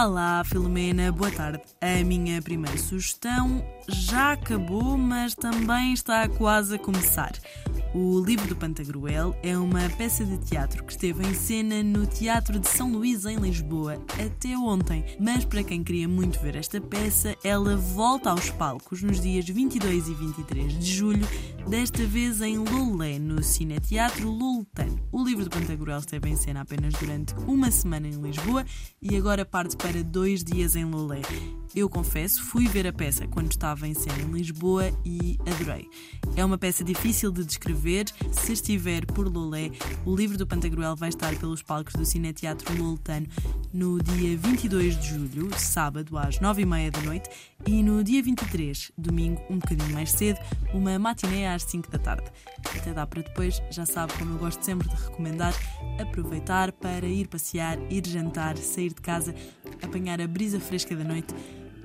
Olá, Filomena, boa tarde. A minha primeira sugestão já acabou, mas também está quase a começar. O Livro do Pantagruel é uma peça de teatro que esteve em cena no Teatro de São Luís, em Lisboa, até ontem. Mas para quem queria muito ver esta peça, ela volta aos palcos nos dias 22 e 23 de julho, desta vez em Lolé, no Cineteatro Loltano. O Livro do Pantagruel esteve em cena apenas durante uma semana em Lisboa e agora parte para dois dias em Lolé. Eu confesso, fui ver a peça quando estava em cena em Lisboa e adorei. É uma peça difícil de descrever. Se estiver por Lolé, o livro do Pantagruel vai estar pelos palcos do Cineteatro Loltano no dia 22 de julho, sábado, às 9h30 da noite, e no dia 23, domingo, um bocadinho mais cedo, uma matiné às 5 da tarde. Até dá para depois, já sabe como eu gosto sempre de recomendar, aproveitar para ir passear, ir jantar, sair de casa, apanhar a brisa fresca da noite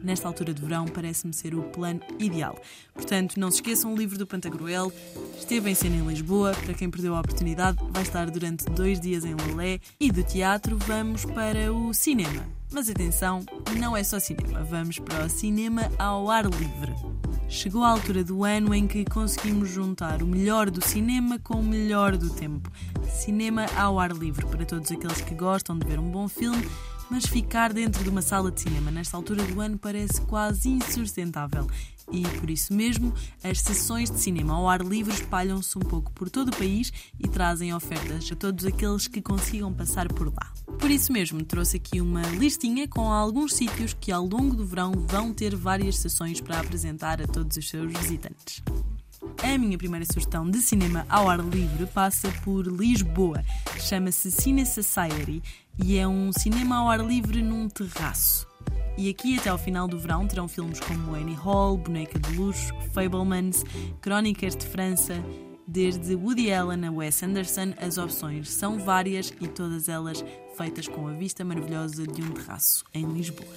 nesta altura de verão, parece-me ser o plano ideal. Portanto, não se esqueçam, o livro do Pantagruel esteve em cena em Lisboa. Para quem perdeu a oportunidade, vai estar durante dois dias em Lolé. E do teatro, vamos para o cinema. Mas atenção, não é só cinema, vamos para o cinema ao ar livre. Chegou a altura do ano em que conseguimos juntar o melhor do cinema com o melhor do tempo. Cinema ao ar livre para todos aqueles que gostam de ver um bom filme mas ficar dentro de uma sala de cinema nesta altura do ano parece quase insustentável. E por isso mesmo, as sessões de cinema ao ar livre espalham-se um pouco por todo o país e trazem ofertas a todos aqueles que consigam passar por lá. Por isso mesmo, trouxe aqui uma listinha com alguns sítios que ao longo do verão vão ter várias sessões para apresentar a todos os seus visitantes. A minha primeira sugestão de cinema ao ar livre passa por Lisboa. Chama-se Cine Society e é um cinema ao ar livre num terraço. E aqui até ao final do verão terão filmes como Annie Hall, Boneca de Luxo, Fablemans, Crónicas de França, desde Woody Allen a Wes Anderson, as opções são várias e todas elas feitas com a vista maravilhosa de um terraço em Lisboa.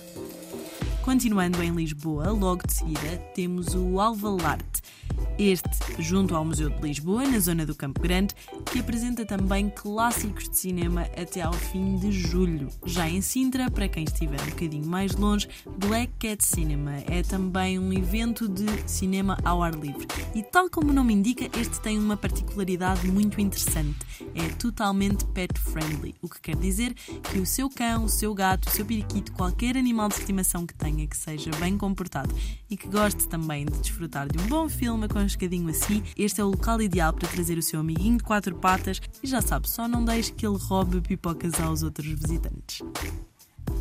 Continuando em Lisboa, logo de seguida, temos o Alvalarte, este, junto ao Museu de Lisboa, na zona do Campo Grande, que apresenta também clássicos de cinema até ao fim de julho. Já em Sintra, para quem estiver um bocadinho mais longe, Black Cat Cinema é também um evento de cinema ao ar livre. E tal como o nome indica, este tem uma particularidade muito interessante. É totalmente pet friendly, o que quer dizer que o seu cão, o seu gato, o seu periquito, qualquer animal de estimação que tenha que seja bem comportado e que goste também de desfrutar de um bom filme com aconchegadinho assim, este é o local ideal para trazer o seu amiguinho de quatro patas e já sabe, só não deixe que ele roube pipocas aos outros visitantes.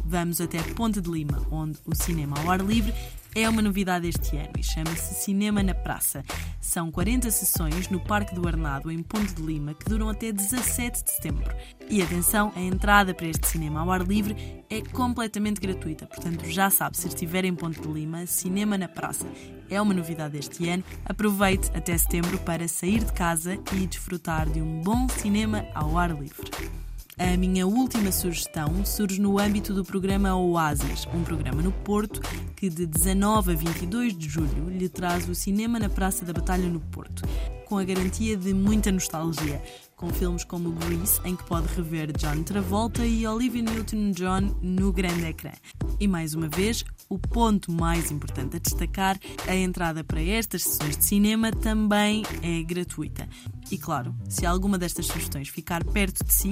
Vamos até Ponte de Lima, onde o cinema ao ar livre é uma novidade este ano e chama-se Cinema na Praça. São 40 sessões no Parque do Arnado, em Ponte de Lima, que duram até 17 de setembro. E atenção, a entrada para este cinema ao ar livre é completamente gratuita, portanto já sabe, se estiver em Ponte de Lima, Cinema na Praça é uma novidade este ano. Aproveite até setembro para sair de casa e desfrutar de um bom cinema ao ar livre. A minha última sugestão surge no âmbito do programa Oasis, um programa no Porto que de 19 a 22 de julho lhe traz o cinema na Praça da Batalha no Porto, com a garantia de muita nostalgia, com filmes como Grease, em que pode rever John Travolta e Olivia Newton-John no grande ecrã. E mais uma vez, o ponto mais importante a destacar, a entrada para estas sessões de cinema também é gratuita. E claro, se alguma destas sugestões ficar perto de si,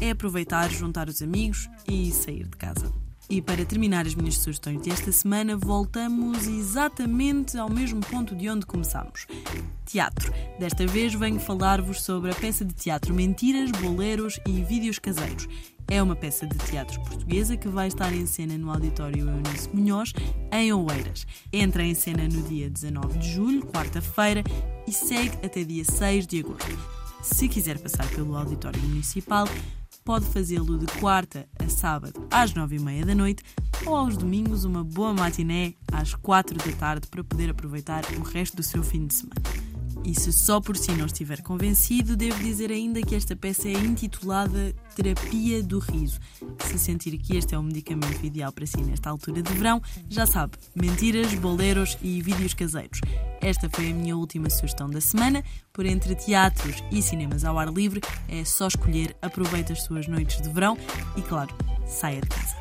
é aproveitar, juntar os amigos e sair de casa. E para terminar as minhas sugestões desta semana, voltamos exatamente ao mesmo ponto de onde começámos. Teatro. Desta vez venho falar-vos sobre a peça de teatro Mentiras, Boleros e Vídeos Caseiros. É uma peça de teatro portuguesa que vai estar em cena no Auditório Eunice Munhoz, em Oeiras. Entra em cena no dia 19 de julho, quarta-feira, e segue até dia 6 de agosto. Se quiser passar pelo Auditório Municipal, pode fazê-lo de quarta a sábado às nove e meia da noite ou aos domingos uma boa matiné às quatro da tarde para poder aproveitar o resto do seu fim de semana. E se só por si não estiver convencido, devo dizer ainda que esta peça é intitulada Terapia do Riso. Se sentir que este é o medicamento ideal para si nesta altura de verão, já sabe, mentiras, boleros e vídeos caseiros. Esta foi a minha última sugestão da semana. Por entre teatros e cinemas ao ar livre, é só escolher, aproveite as suas noites de verão e, claro, saia de casa.